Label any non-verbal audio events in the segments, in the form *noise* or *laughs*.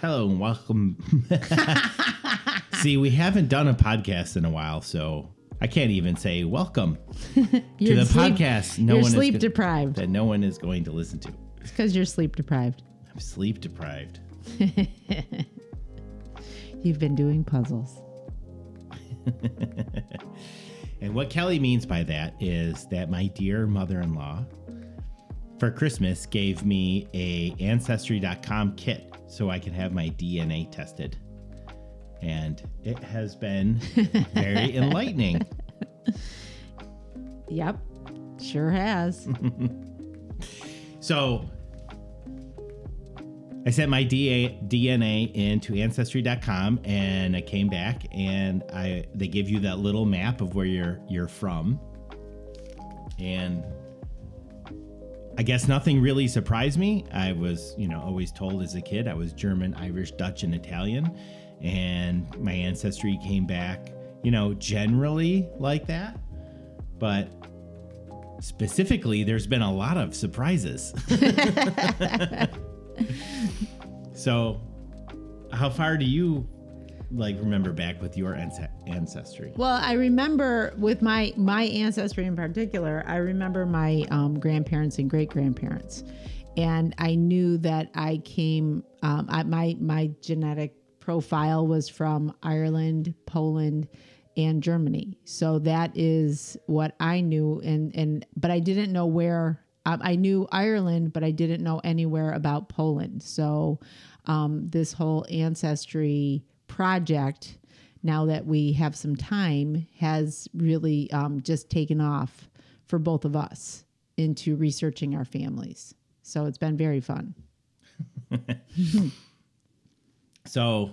Hello and welcome. *laughs* See, we haven't done a podcast in a while, so I can't even say welcome *laughs* to the sleep- podcast. No you're one sleep is go- deprived. that no one is going to listen to. It's because you're sleep deprived. I'm sleep deprived. *laughs* You've been doing puzzles. And what Kelly means by that is that my dear mother-in-law for Christmas gave me a ancestry.com kit so I can have my DNA tested. And it has been *laughs* very enlightening. Yep, sure has. *laughs* So I sent my DA, DNA into ancestry.com and I came back and I they give you that little map of where you're you're from. And I guess nothing really surprised me. I was, you know, always told as a kid I was German, Irish, Dutch, and Italian. And my ancestry came back, you know, generally like that. But specifically, there's been a lot of surprises. *laughs* *laughs* so, how far do you like remember back with your ancestry? Well, I remember with my my ancestry in particular, I remember my um, grandparents and great grandparents, and I knew that I came. Um, I, my my genetic profile was from Ireland, Poland, and Germany. So that is what I knew, and and but I didn't know where. Um, I knew Ireland, but I didn't know anywhere about Poland. So um, this whole ancestry project now that we have some time, has really um, just taken off for both of us into researching our families. So it's been very fun. *laughs* So,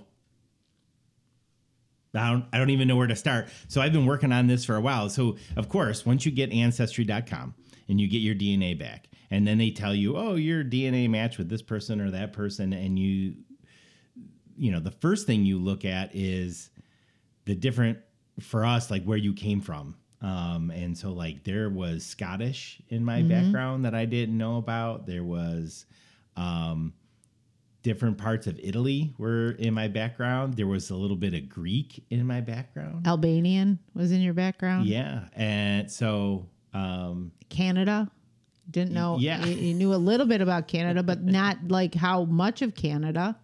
I don't, I don't even know where to start. So, I've been working on this for a while. So, of course, once you get ancestry.com and you get your DNA back, and then they tell you, oh, your DNA match with this person or that person, and you, you know, the first thing you look at is the different for us, like where you came from. Um, and so like there was Scottish in my background that I didn't know about. There was um, different parts of Italy were in my background. There was a little bit of Greek in my background. Albanian was in your background. Yeah, and so um, Canada. Didn't know. yeah. You, you knew a little bit about Canada, but not like how much of Canada.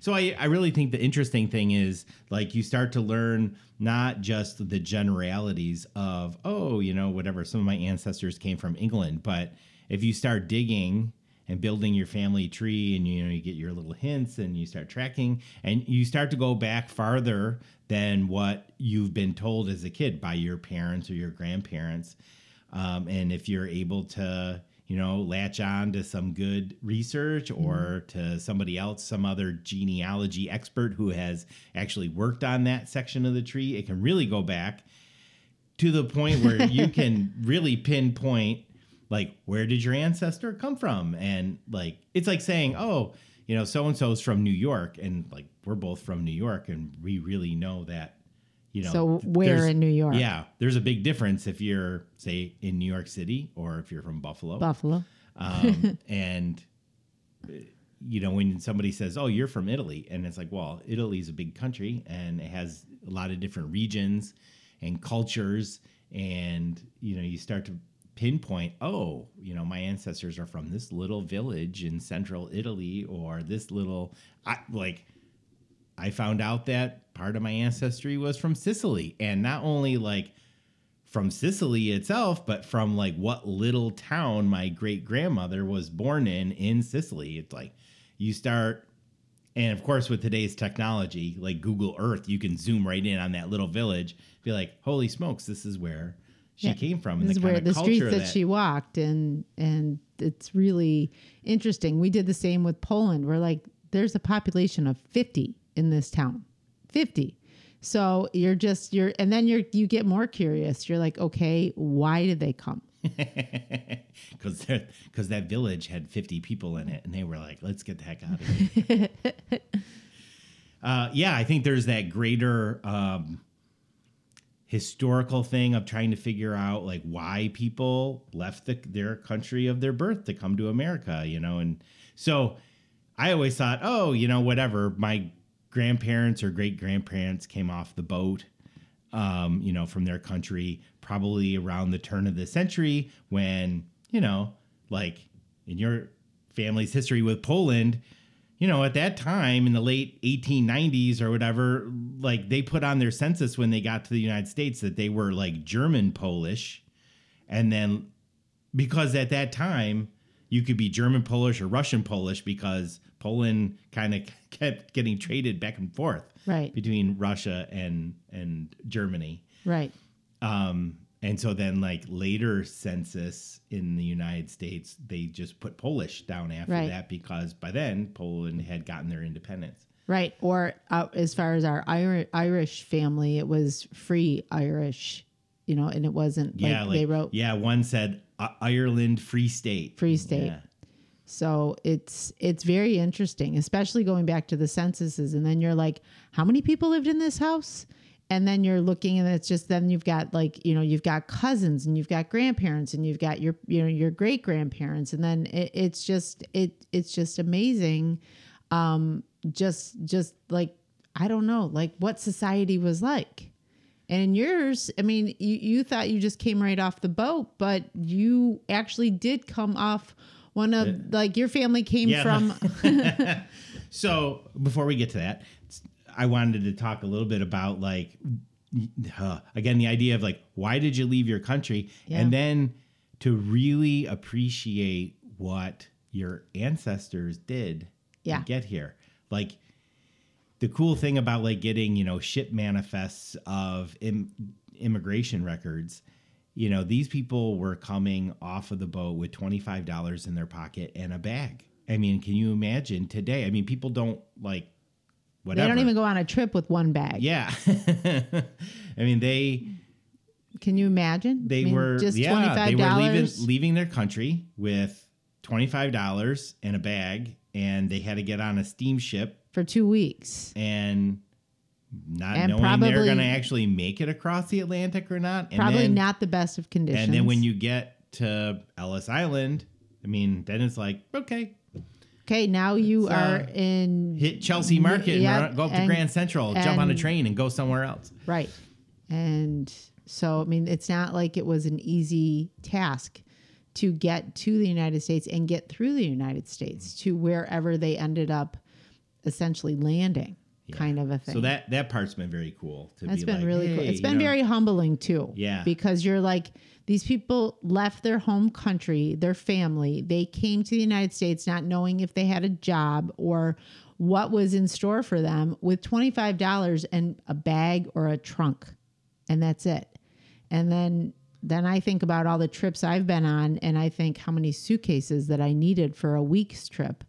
So I, I really think the interesting thing is like you start to learn not just the generalities of oh you know whatever some of my ancestors came from England, but if you start digging and building your family tree and you know you get your little hints and you start tracking and you start to go back farther than what you've been told as a kid by your parents or your grandparents um, and if you're able to you know latch on to some good research mm-hmm. or to somebody else some other genealogy expert who has actually worked on that section of the tree it can really go back to the point where you *laughs* can really pinpoint like where did your ancestor come from? And like it's like saying oh you know so and so's from new york and like we're both from new york and we really know that you know So where in New York? yeah there's a big difference if you're say in new york city or if you're from buffalo Buffalo. um, *laughs* and uh, you know when somebody says oh you're from italy and it's like well italy's a big country and it has a lot of different regions and cultures and you know you start to pinpoint oh you know my ancestors are from this little village in central italy or this little I, like i found out that part of my ancestry was from sicily and not only like from Sicily itself, but from like what little town my great grandmother was born in in Sicily. It's like you start, and of course, with today's technology, like Google Earth, you can zoom right in on that little village, be like, holy smokes, this is where she Yeah. came from. and This is the where the streets culture that, she walked, and and it's really interesting. We did the same with Poland. We're like, there's a population of 50 in this town, 50. So you're just you're, and then you're you get more curious. You're like, okay, why did they come? *laughs* because because that village had 50 people in it and they were like let's get the heck out of here *laughs* uh, yeah i think there's that greater um, historical thing of trying to figure out like why people left the, their country of their birth to come to america you know and so I always thought, oh, you know, whatever. My grandparents or great grandparents came off the boat, um, you know, from their country, probably around the turn of the century when, you know, like in your family's history with Poland, you know, at that time in the late 1890s or whatever, like they put on their census when they got to the United States that they were like German Polish. And then because at that time you could be German Polish or Russian Polish because Poland kind of kept getting traded back and forth Right. between Russia and and Germany. Right. Um, and so then like later census in the United States, they just put Polish down after Right. that because by then Poland had gotten their independence. Right. Or uh, as far as our Irish family, it was free Irish, you know, and it wasn't Yeah, like, like they wrote. yeah, one said Ireland Free State. Free state. Yeah. So it's it's very interesting, especially going back to the censuses, and then you're like, how many people lived in this house? And then you're looking, and it's just then you've got like you know you've got cousins, and you've got grandparents, and you've got your you know your great grandparents, and then it, it's just it it's just amazing, um, just just like I don't know, like what society was like. And in yours, I mean, you, you thought you just came right off the boat, but you actually did come off one of like your family came Yeah. from *laughs* *laughs* So before we get to that, I wanted to talk a little bit about like uh, again the idea of like why did you leave your country Yeah. and then to really appreciate what your ancestors did Yeah. to get here. Like the cool thing about like getting, you know, ship manifests of Im- immigration records, you know, these people were coming off of the boat with $25 in their pocket and a bag. I mean, can you imagine today? I mean, people don't like whatever they don't even go on a trip with one bag. Yeah. *laughs* I mean, they Can you imagine? they I mean, were just yeah, twenty they were leaving leaving their country with $25 and a bag and they had to get on a steamship for two weeks. and not And knowing they're going to actually make it across the Atlantic or not. And Probably then, not the best of conditions. And then when you get to Ellis Island, I mean, then it's like, okay, okay, now you It's, uh, are in hit Chelsea Market and Yeah, run- go up to and- Grand Central, jump on a train and go somewhere else. Right. And so, I mean, it's not like it was an easy task to get to the United States and get through the United States to wherever they ended up essentially landing, kind of a thing. So that that part's been very cool. To That's be been like, really cool. hey, It's you been know, very humbling too. Yeah. Because you're like, these people left their home country, their family. They came to the United States not knowing if they had a job or what was in store for them with $25 and a bag or a trunk. And that's it. And then then I think about all the trips I've been on and I think how many suitcases that I needed for a week's trip.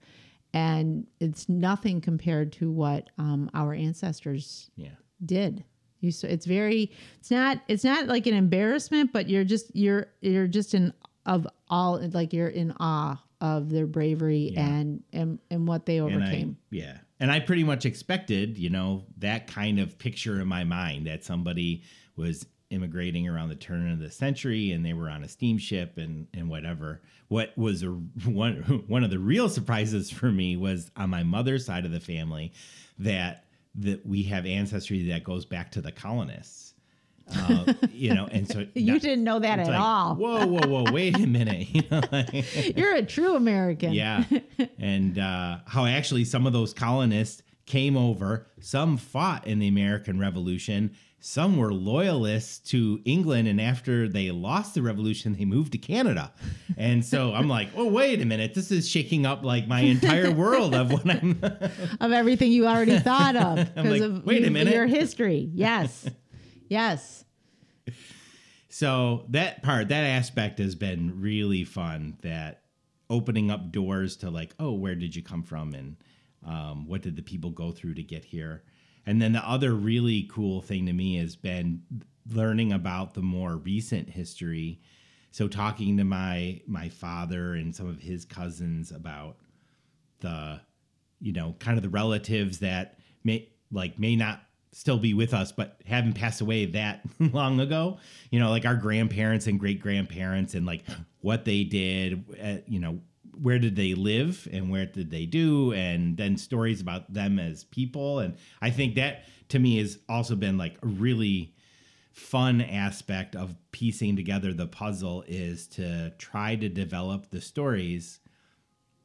And it's nothing compared to what um, our ancestors yeah. did. You so it's very it's not it's not like an embarrassment, but you're just you're you're just in of all like you're in awe of their bravery and and and what they And I, overcame. yeah. And I pretty much expected, you know, that kind of picture in my mind that somebody was immigrating around the turn of the century and they were on a steamship and and whatever. What was a, *laughs* one one of the real surprises for me was on my mother's side of the family that that we have ancestry that goes back to the colonists. Uh, *laughs* you know, and so you that- didn't know that at like, all. Whoa, whoa, whoa! Wait a minute. *laughs* You know, like- You're a true American. yeah. And uh, how actually some of those colonists came over. Some fought in the American Revolution. Some were loyalists to England. And after they lost the revolution, they moved to Canada. And so I'm like, oh, wait a minute. This is shaking up like my entire world of what I'm. *laughs* Of everything you already thought of *laughs* because like, of wait a minute. your history. Yes. yes. so that part, that aspect has been really fun. That opening up doors to like, oh, where did you come from? And um, what did the people go through to get here? And then the other really cool thing to me has been learning about the more recent history. So talking to my my father and some of his cousins about the you know kind of the relatives that may like may not still be with us but haven't passed away that *laughs* long ago you know like our grandparents and great grandparents and like what they did uh, you know where did they live and where did they do and then stories about them as people. And i think that to me has also been like a really fun aspect of piecing together the puzzle is to try to develop the stories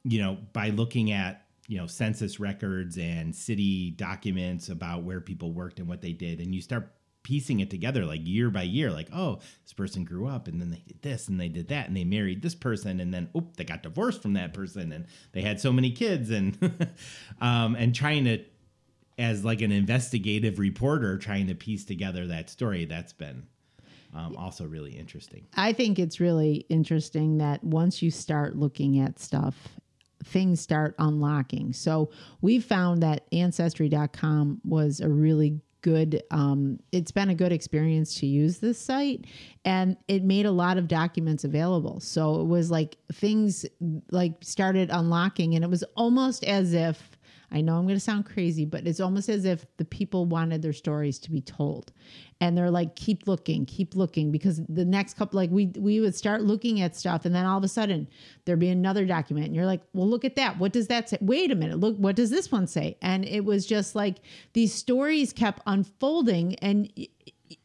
you know by looking at you know census records and city documents about where people worked and what they did. And you start piecing it together like year by year like oh this person grew up and then they did this and they did that and they married this person and then oh they got divorced from that person and they had so many kids and *laughs* um and trying to as like an investigative reporter trying to piece together that story that's been um, also really interesting I think it's really interesting that once you start looking at stuff, things start unlocking. So we found that ancestry.com was a really good um, it's been a good experience to use this site and it made a lot of documents available. So it was like things like started unlocking and it was almost as if I know I'm going to sound crazy, but it's almost as if the people wanted their stories to be told. And they're like, keep looking, keep looking, because the next couple, like we we would start looking at stuff, and then all of a sudden there'd be another document, and you're like, well, look at that. What does that say? Wait a minute, look, what does this one say? And it was just like these stories kept unfolding, and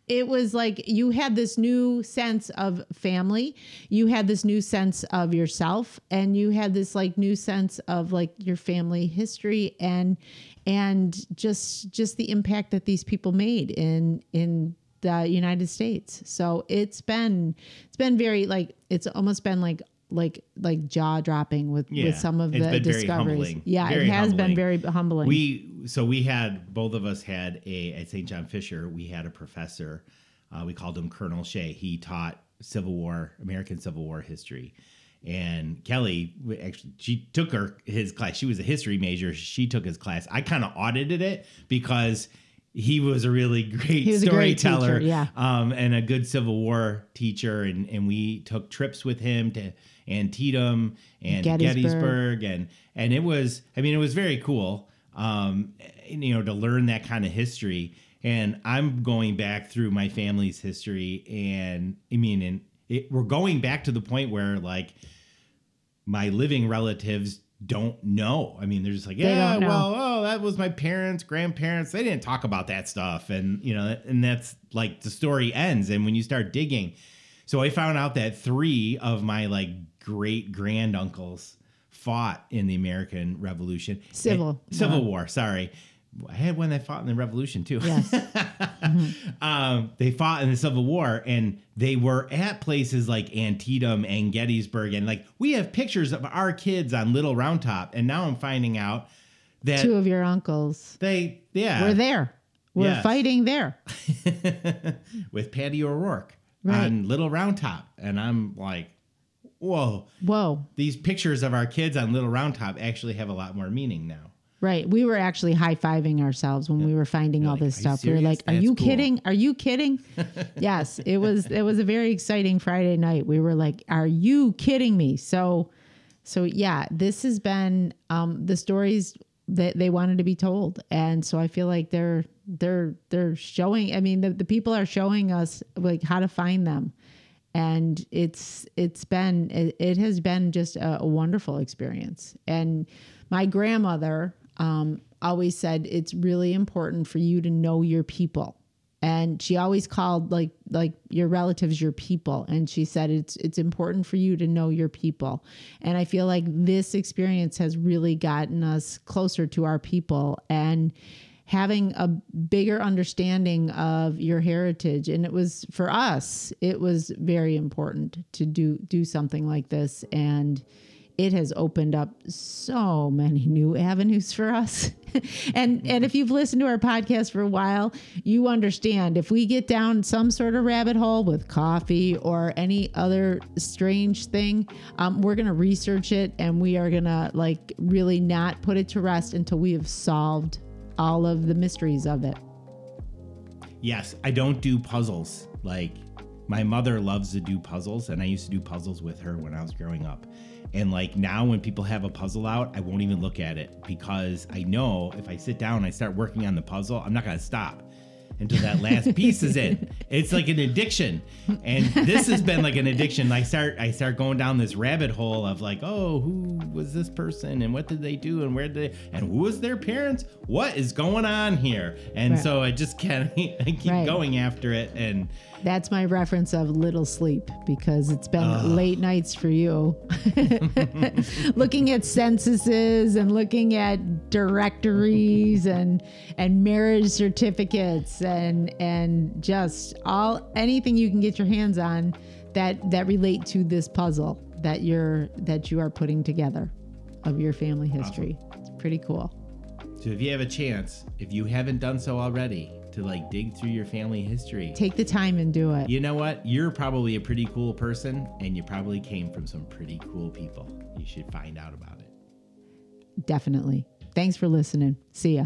it was like you had this new sense of family you had this new sense of yourself and you had this like new sense of like your family history and and just just the impact that these people made in in the United States. So it's been it's been very like it's almost been like like like jaw dropping with Yeah, with some of it's the been discoveries yeah Very it has humbling. been very humbling We so we had both of us had a at St. John Fisher. We had a professor. Uh, we called him Colonel Shea. He taught Civil War, American Civil War history. And Kelly actually she took her his class. She was a history major. She took his class. I kind of audited it because he was a really *laughs* great He was great storyteller, teacher, yeah. um, and a good Civil War teacher. And and we took trips with him to Antietam and Gettysburg. Gettysburg and and it was I mean it was very cool um you know to learn that kind of history and I'm going back through my family's history and I mean and it, we're going back to the point where like my living relatives don't know. I mean, they're just like, yeah, well, oh, that was my parents, grandparents. They didn't talk about that stuff, and you know, and that's like the story ends. And when you start digging, so I found out that three of my like great granduncles fought in the American Revolution, Civil Civil. War. Sorry, I had one that fought in the Revolution too. yes *laughs* um, they fought in the Civil War and they were at places like Antietam and Gettysburg. And like we have pictures of our kids on Little Round Top. And now I'm finding out that two of your uncles they, yeah, were there we're Yes. fighting there *laughs* with Paddy O'Rorke Right. on Little Round Top. And I'm like, whoa, whoa these pictures of our kids on Little Round Top actually have a lot more meaning now. Right. We were actually high fiving ourselves when we were finding all like, this "Are you stuff. We were like, "Are That's you cool." kidding? Are you kidding?" *laughs* yes, it was. It was a very exciting Friday night. We were like, "Are you kidding me?" So, so yeah, this has been um, the stories that they wanted to be told, and so I feel like they're they're they're showing. I mean, the, the people are showing us like how to find them. And it's it's been it, it has been just a, a wonderful experience. And my grandmother um, always said it's really important for you to know your people. And she always called like like your relatives your people. And she said it's it's important for you to know your people. And i feel like this experience has really gotten us closer to our people. And having a bigger understanding of your heritage and it was for us it was very important to do do something like this. And it has opened up so many new avenues for us. *laughs* and and if you've listened to our podcast for a while, you understand if we get down some sort of rabbit hole with coffee or any other strange thing, um, we're gonna research it and we are gonna like really not put it to rest until we have solved all of the mysteries of it. Yes, I don't do puzzles. Like my mother loves to do puzzles, and I used to do puzzles with her when I was growing up. And like now, when people have a puzzle out, I won't even look at it because I know if I sit down and I start working on the puzzle, I'm not gonna stop. Until that last *laughs* piece is in. It's like an addiction. And this has been like an addiction. I start I start going down this rabbit hole of like, oh, who was this person and what did they do and where did they and who was their parents? What is going on here? And Right. so I just can't *laughs* I keep Right. going after it and That's my reference of little sleep because it's been late nights for you. *laughs* looking at censuses and looking at directories and and marriage certificates and and just all anything you can get your hands on that that relate to this puzzle that you're that you are putting together of your family history. It's pretty cool. so if you have a chance, if you haven't done so already, to like dig through your family history. Take the time and do it. You know what? You're probably a pretty cool person and you probably came from some pretty cool people. You should find out about it. Definitely. Thanks for listening. See ya.